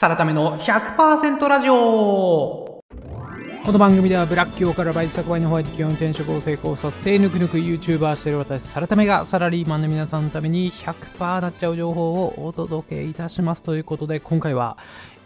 サラタメの100%ラジオこの番組ではブラック企業からバイト作倍のホワイト企業の転職を成功させてぬくぬく YouTuber している私サラタメがサラリーマンの皆さんのために100%なっちゃう情報をお届けいたしますということで今回は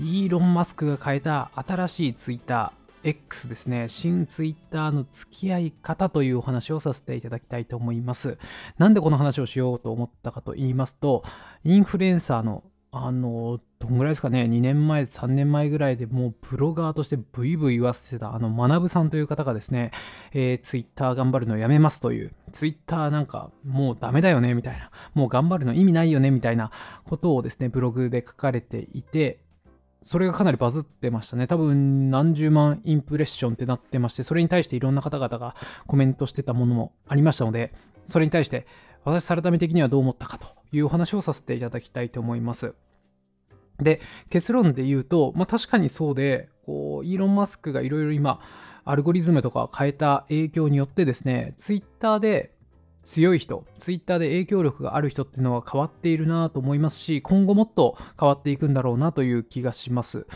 イーロン・マスクが変えた新しい Twitter X ですね、新 Twitter の付き合い方というお話をさせていただきたいと思います。なんでこの話をしようと思ったかと言いますと、インフルエンサーのあの、どんぐらいですかね、2年前、3年前ぐらいでもうプロ側としてブイブイ言わせてた、あの、学さんという方がですね、えー、ツイッター頑張るのやめますという、ツイッターなんかもうダメだよね、みたいな、もう頑張るの意味ないよね、みたいなことをですね、ブログで書かれていて、それがかなりバズってましたね。多分何十万インプレッションってなってまして、それに対していろんな方々がコメントしてたものもありましたので、それに対して私、サラタメ的にはどう思ったかというお話をさせていただきたいと思います。で、結論で言うと、まあ、確かにそうで、こう、イーロン・マスクがいろいろ今、アルゴリズムとか変えた影響によってですね、ツイッターで強い人、ツイッターで影響力がある人っていうのは変わっているなと思いますし、今後もっと変わっていくんだろうなという気がします。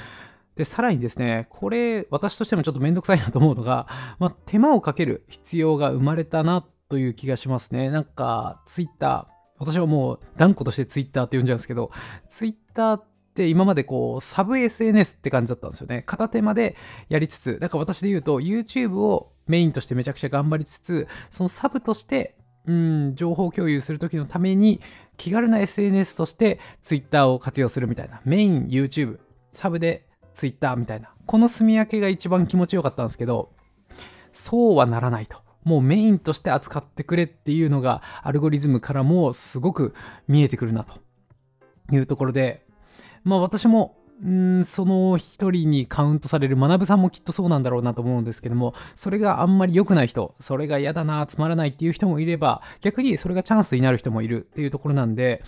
で、さらにですね、これ、私としてもちょっとめんどくさいなと思うのが、まあ、手間をかける必要が生まれたなという気がしますね。なんか、ツイッター、私はもう断固としてツイッターって呼んじゃうんですけど、ツイッターって今までこう、サブ SNS って感じだったんですよね。片手間でやりつつ、だから私で言うと、YouTube をメインとしてめちゃくちゃ頑張りつつ、そのサブとして、うん、情報共有するときのために、気軽な SNS として Twitter を活用するみたいな。メイン YouTube、サブで Twitter みたいな。この住み分けが一番気持ちよかったんですけど、そうはならないと。もうメインとして扱ってくれっていうのがアルゴリズムからもすごく見えてくるなというところで、まあ私もんその一人にカウントされる学さんもきっとそうなんだろうなと思うんですけどもそれがあんまり良くない人それが嫌だなつまらないっていう人もいれば逆にそれがチャンスになる人もいるっていうところなんで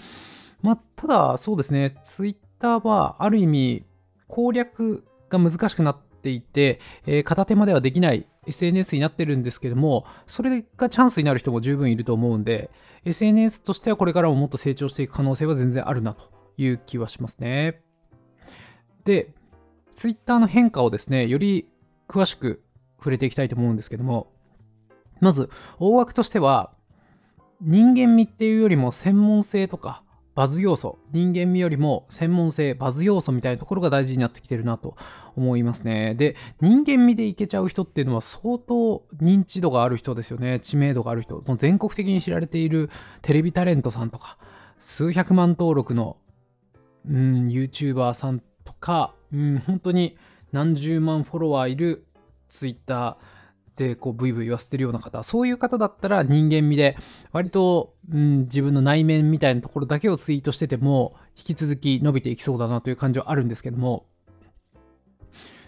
まあただそうですねツイッターはある意味攻略が難しくなっていて、えー、片手間ではできない SNS になってるんですけども、それがチャンスになる人も十分いると思うんで、SNS としてはこれからももっと成長していく可能性は全然あるなという気はしますね。で、Twitter の変化をですね、より詳しく触れていきたいと思うんですけども、まず、大枠としては、人間味っていうよりも専門性とか、バズ要素、人間味よりも専門性、バズ要素みたいなところが大事になってきてるなと思いますね。で、人間味でいけちゃう人っていうのは相当認知度がある人ですよね。知名度がある人。もう全国的に知られているテレビタレントさんとか、数百万登録の、うん、YouTuber さんとか、うん、本当に何十万フォロワーいる Twitter、でこうブイブイ言わせてるような方そういう方だったら人間味で割と、うん、自分の内面みたいなところだけをツイートしてても引き続き伸びていきそうだなという感じはあるんですけども。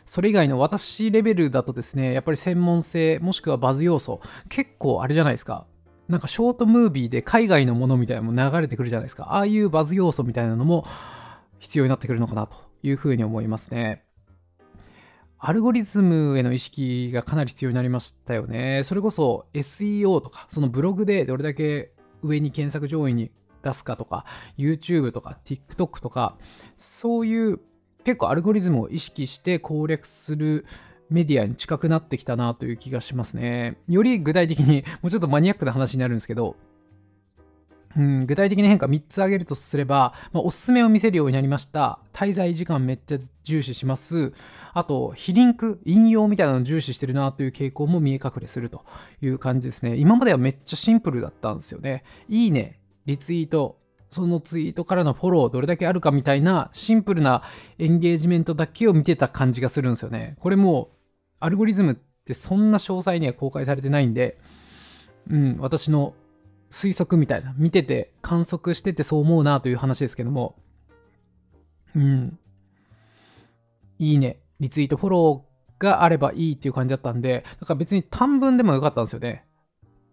それ以外の私レベルだとですねやっぱり専門性もしくはバズ要素結構あれじゃないですか。なんかショートムービーで海外のものみたいなのも流れてくるじゃないですか。ああいうバズ要素みたいなのも必要になってくるのかなというふうに思いますね。アルゴリズムへの意識がかなり必要になりましたよね。それこそ SEO とか、そのブログでどれだけ上に検索上位に出すかとか、YouTube とか TikTok とか、そういう結構アルゴリズムを意識して攻略するメディアに近くなってきたなという気がしますね。より具体的に、もうちょっとマニアックな話になるんですけど、うん、具体的な変化3つ挙げるとすれば、まあ、おすすめを見せるようになりました。滞在時間めっちゃ重視します。あと、非リンク、引用みたいなのを重視してるなという傾向も見え隠れするという感じですね。今まではめっちゃシンプルだったんですよね。いいね、リツイート、そのツイートからのフォローどれだけあるかみたいなシンプルなエンゲージメントだけを見てた感じがするんですよね。これもアルゴリズムってそんな詳細には公開されてないんで、うん、私の推測みたいな、見てて観測しててそう思うなという話ですけども、うん。いいね、リツイート、フォローがあればいいっていう感じだったんで、だから別に短文でもよかったんですよね。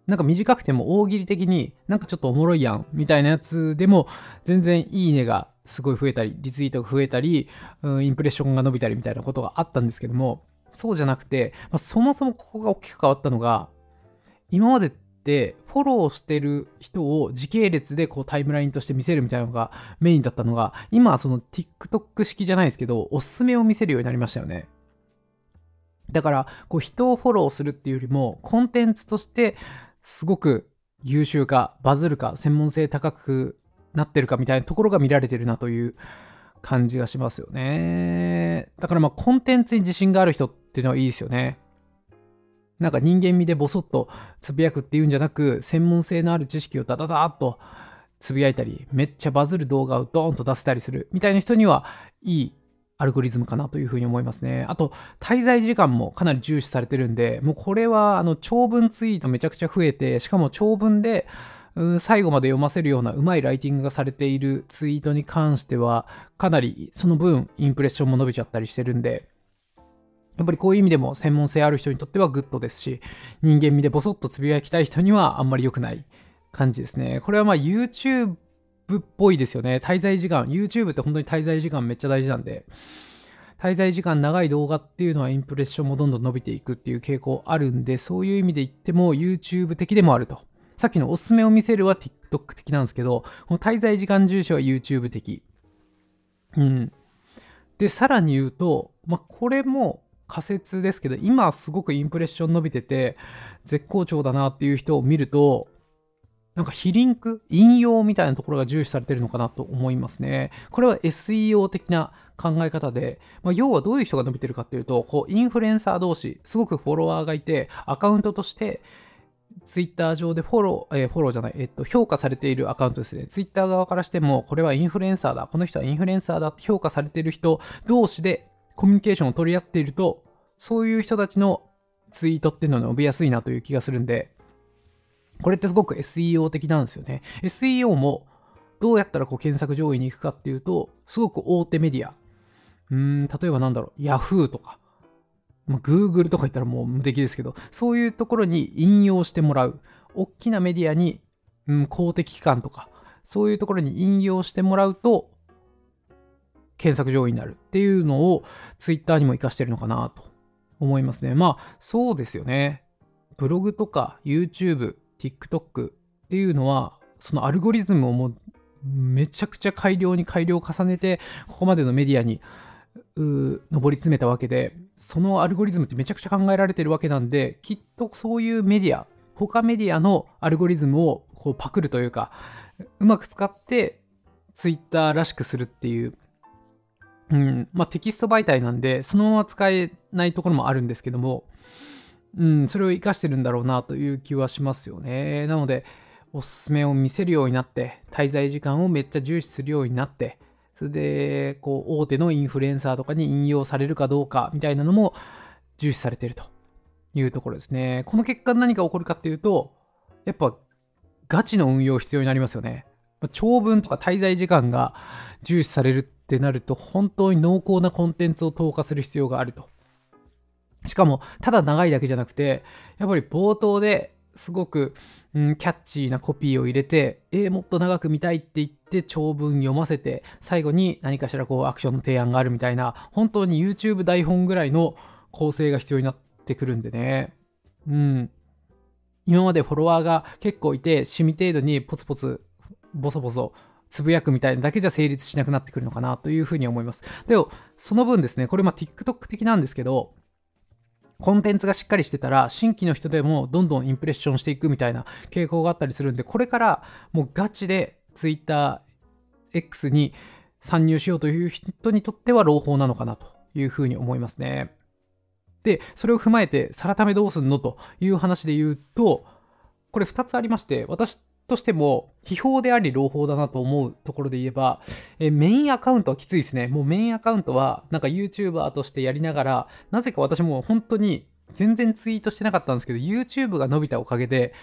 なんか短くても大喜利的になんかちょっとおもろいやんみたいなやつでも全然いいねがすごい増えたり、リツイートが増えたり、うん、インプレッションが伸びたりみたいなことがあったんですけども、そうじゃなくて、まあ、そもそもここが大きく変わったのが、今までフォローしてる人を時系列でこうタイムラインとして見せるみたいなのがメインだったのが今はその TikTok 式じゃないですけどおすすめを見せるようになりましたよね。だからこう人をフォローするっていうよりもコンテンツとしてすごく優秀かバズるか専門性高くなってるかみたいなところが見られてるなという感じがしますよね。だからまあコンテンツに自信がある人っていうのはいいですよね。なんか人間味でボソッとつぶやくっていうんじゃなく、専門性のある知識をダダダーっとつぶやいたり、めっちゃバズる動画をドーンと出せたりするみたいな人にはいいアルゴリズムかなというふうに思いますね。あと、滞在時間もかなり重視されてるんで、もうこれはあの長文ツイートめちゃくちゃ増えて、しかも長文で最後まで読ませるようなうまいライティングがされているツイートに関しては、かなりその分インプレッションも伸びちゃったりしてるんで、やっぱりこういう意味でも専門性ある人にとってはグッドですし、人間味でボソッとつぶやきたい人にはあんまり良くない感じですね。これはまあ YouTube っぽいですよね。滞在時間。YouTube って本当に滞在時間めっちゃ大事なんで、滞在時間長い動画っていうのはインプレッションもどんどん伸びていくっていう傾向あるんで、そういう意味で言っても YouTube 的でもあると。さっきのおすすめを見せるは TikTok 的なんですけど、この滞在時間重視は YouTube 的。うん。で、さらに言うと、まあ、これも仮説ですけど、今すごくインプレッション伸びてて、絶好調だなっていう人を見ると、なんか非リンク、引用みたいなところが重視されてるのかなと思いますね。これは SEO 的な考え方で、まあ、要はどういう人が伸びてるかっていうと、こうインフルエンサー同士、すごくフォロワーがいて、アカウントとして、ツイッター上でフォロー、えー、フォローじゃない、えっと、評価されているアカウントですね。ツイッター側からしても、これはインフルエンサーだ、この人はインフルエンサーだ、評価されている人同士でコミュニケーションを取り合っていると、そういう人たちのツイートっていうのは伸びやすいなという気がするんで、これってすごく SEO 的なんですよね。SEO もどうやったらこう検索上位に行くかっていうと、すごく大手メディア。うん、例えばなんだろう、Yahoo とか、ま、Google とか言ったらもう無敵ですけど、そういうところに引用してもらう。大きなメディアに、うん、公的機関とか、そういうところに引用してもらうと、検索上位になるっていうのを Twitter にも活かしてるのかなと思いますね。まあそうですよね。ブログとか YouTube、TikTok っていうのはそのアルゴリズムをもうめちゃくちゃ改良に改良を重ねてここまでのメディアに上り詰めたわけでそのアルゴリズムってめちゃくちゃ考えられてるわけなんできっとそういうメディア他メディアのアルゴリズムをこうパクるというかうまく使って Twitter らしくするっていううんまあ、テキスト媒体なんで、そのまま使えないところもあるんですけども、うん、それを活かしてるんだろうなという気はしますよね。なので、おすすめを見せるようになって、滞在時間をめっちゃ重視するようになって、それで、こう、大手のインフルエンサーとかに引用されるかどうかみたいなのも重視されてるというところですね。この結果何が起こるかっていうと、やっぱガチの運用必要になりますよね。長文とか滞在時間が重視されるってなると本当に濃厚なコンテンツを投下する必要があると。しかも、ただ長いだけじゃなくて、やっぱり冒頭ですごく、うん、キャッチーなコピーを入れて、えー、もっと長く見たいって言って長文読ませて、最後に何かしらこうアクションの提案があるみたいな、本当に YouTube 台本ぐらいの構成が必要になってくるんでね。うん。今までフォロワーが結構いて、趣味程度にポツポツ、ボソボソつぶやくみたいなだけじゃ成立しなくなってくるのかなというふうに思います。でも、その分ですね、これまあ TikTok 的なんですけど、コンテンツがしっかりしてたら、新規の人でもどんどんインプレッションしていくみたいな傾向があったりするんで、これからもうガチで TwitterX に参入しようという人にとっては朗報なのかなというふうに思いますね。で、それを踏まえて、サラタメどうすんのという話で言うと、これ2つありまして、私としても、秘宝であり朗報だなと思うところで言えば、えメインアカウントはきついですね。もうメインアカウントは、なんか YouTuber としてやりながら、なぜか私も本当に全然ツイートしてなかったんですけど、YouTube が伸びたおかげで、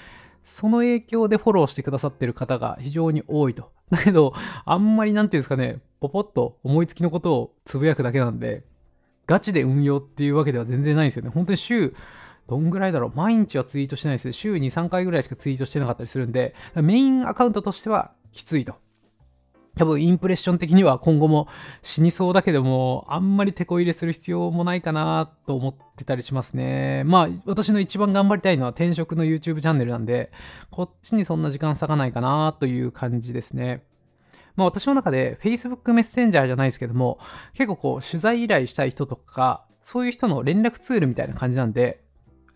その影響でフォローしてくださってる方が非常に多いと。だけど、あんまりなんていうんですかね、ポポッと思いつきのことをつぶやくだけなんで、ガチで運用っていうわけでは全然ないんですよね。本当に週どんぐらいだろう毎日はツイートしてないですね。週に3回ぐらいしかツイートしてなかったりするんで、メインアカウントとしてはきついと多分インプレッション的には今後も死にそうだけども、あんまり手こ入れする必要もないかなと思ってたりしますね。まあ、私の一番頑張りたいのは転職の YouTube チャンネルなんで、こっちにそんな時間割かないかなという感じですね。まあ私の中で Facebook メッセンジャーじゃないですけども、結構こう取材依頼したい人とか、そういう人の連絡ツールみたいな感じなんで、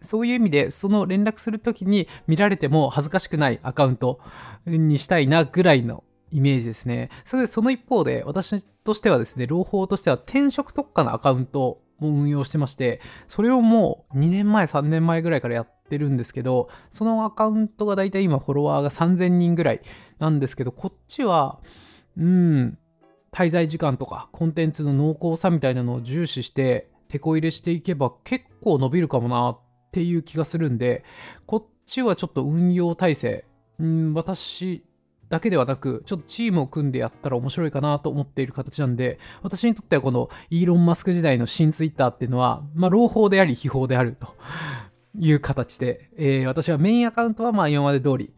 そういう意味で、その連絡するときに見られても恥ずかしくないアカウントにしたいなぐらいのイメージですね。それでその一方で、私としてはですね、朗報としては転職特化のアカウントも運用してまして、それをもう2年前、3年前ぐらいからやってるんですけど、そのアカウントがだいたい今フォロワーが3000人ぐらいなんですけど、こっちは、うん、滞在時間とかコンテンツの濃厚さみたいなのを重視して、手こ入れしていけば結構伸びるかもなっていう気がするんで、こっちはちょっと運用体制、うん、私だけではなく、ちょっとチームを組んでやったら面白いかなと思っている形なんで、私にとってはこのイーロン・マスク時代の新ツイッターっていうのは、まあ、朗報であり、秘宝であるという形で、えー、私はメインアカウントはまあ今まで通り、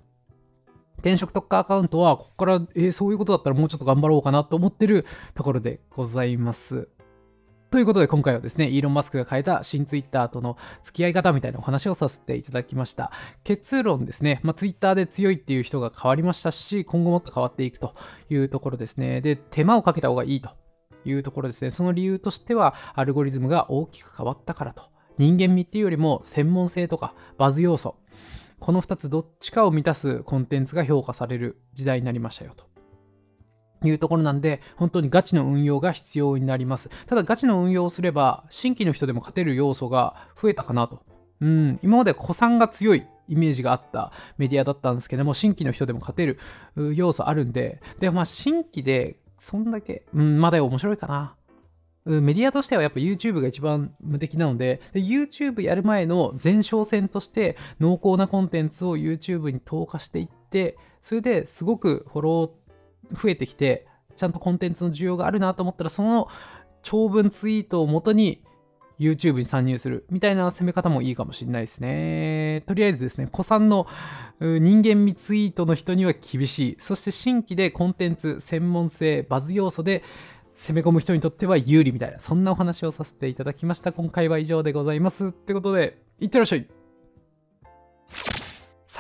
転職特化アカウントは、ここから、えー、そういうことだったらもうちょっと頑張ろうかなと思ってるところでございます。ということで今回はですね、イーロン・マスクが変えた新ツイッターとの付き合い方みたいなお話をさせていただきました。結論ですね、まあ、ツイッターで強いっていう人が変わりましたし、今後もっと変わっていくというところですね。で、手間をかけた方がいいというところですね。その理由としては、アルゴリズムが大きく変わったからと。人間味っていうよりも専門性とかバズ要素、この2つどっちかを満たすコンテンツが評価される時代になりましたよと。いうところなんで、本当にガチの運用が必要になります。ただガチの運用をすれば、新規の人でも勝てる要素が増えたかなと。うん、今まで古参が強いイメージがあったメディアだったんですけども、新規の人でも勝てる要素あるんで、で、まあ新規でそんだけ、うん、まだ面白いかな。メディアとしてはやっぱ YouTube が一番無敵なので、YouTube やる前の前哨戦として濃厚なコンテンツを YouTube に投下していって、それですごくフォロー増えてきて、ちゃんとコンテンツの需要があるなと思ったら、その長文ツイートをもとに YouTube に参入するみたいな攻め方もいいかもしれないですね。とりあえずですね、古参の人間味ツイートの人には厳しい。そして新規でコンテンツ、専門性、バズ要素で攻め込む人にとっては有利みたいな、そんなお話をさせていただきました。今回は以上でございます。ってことで、いってらっしゃい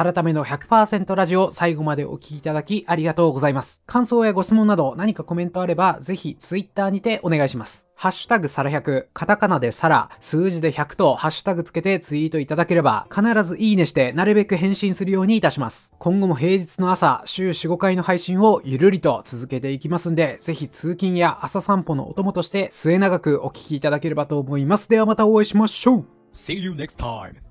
さらための100%ラジオ最後までお聴きいただきありがとうございます。感想やご質問など何かコメントあればぜひ Twitter にてお願いします。ハッシュタグサラ100、カタカナでサラ、数字で100とハッシュタグつけてツイートいただければ必ずいいねしてなるべく返信するようにいたします。今後も平日の朝、週4、5回の配信をゆるりと続けていきますんで、ぜひ通勤や朝散歩のお供として末永くお聴きいただければと思います。ではまたお会いしましょう See you next time.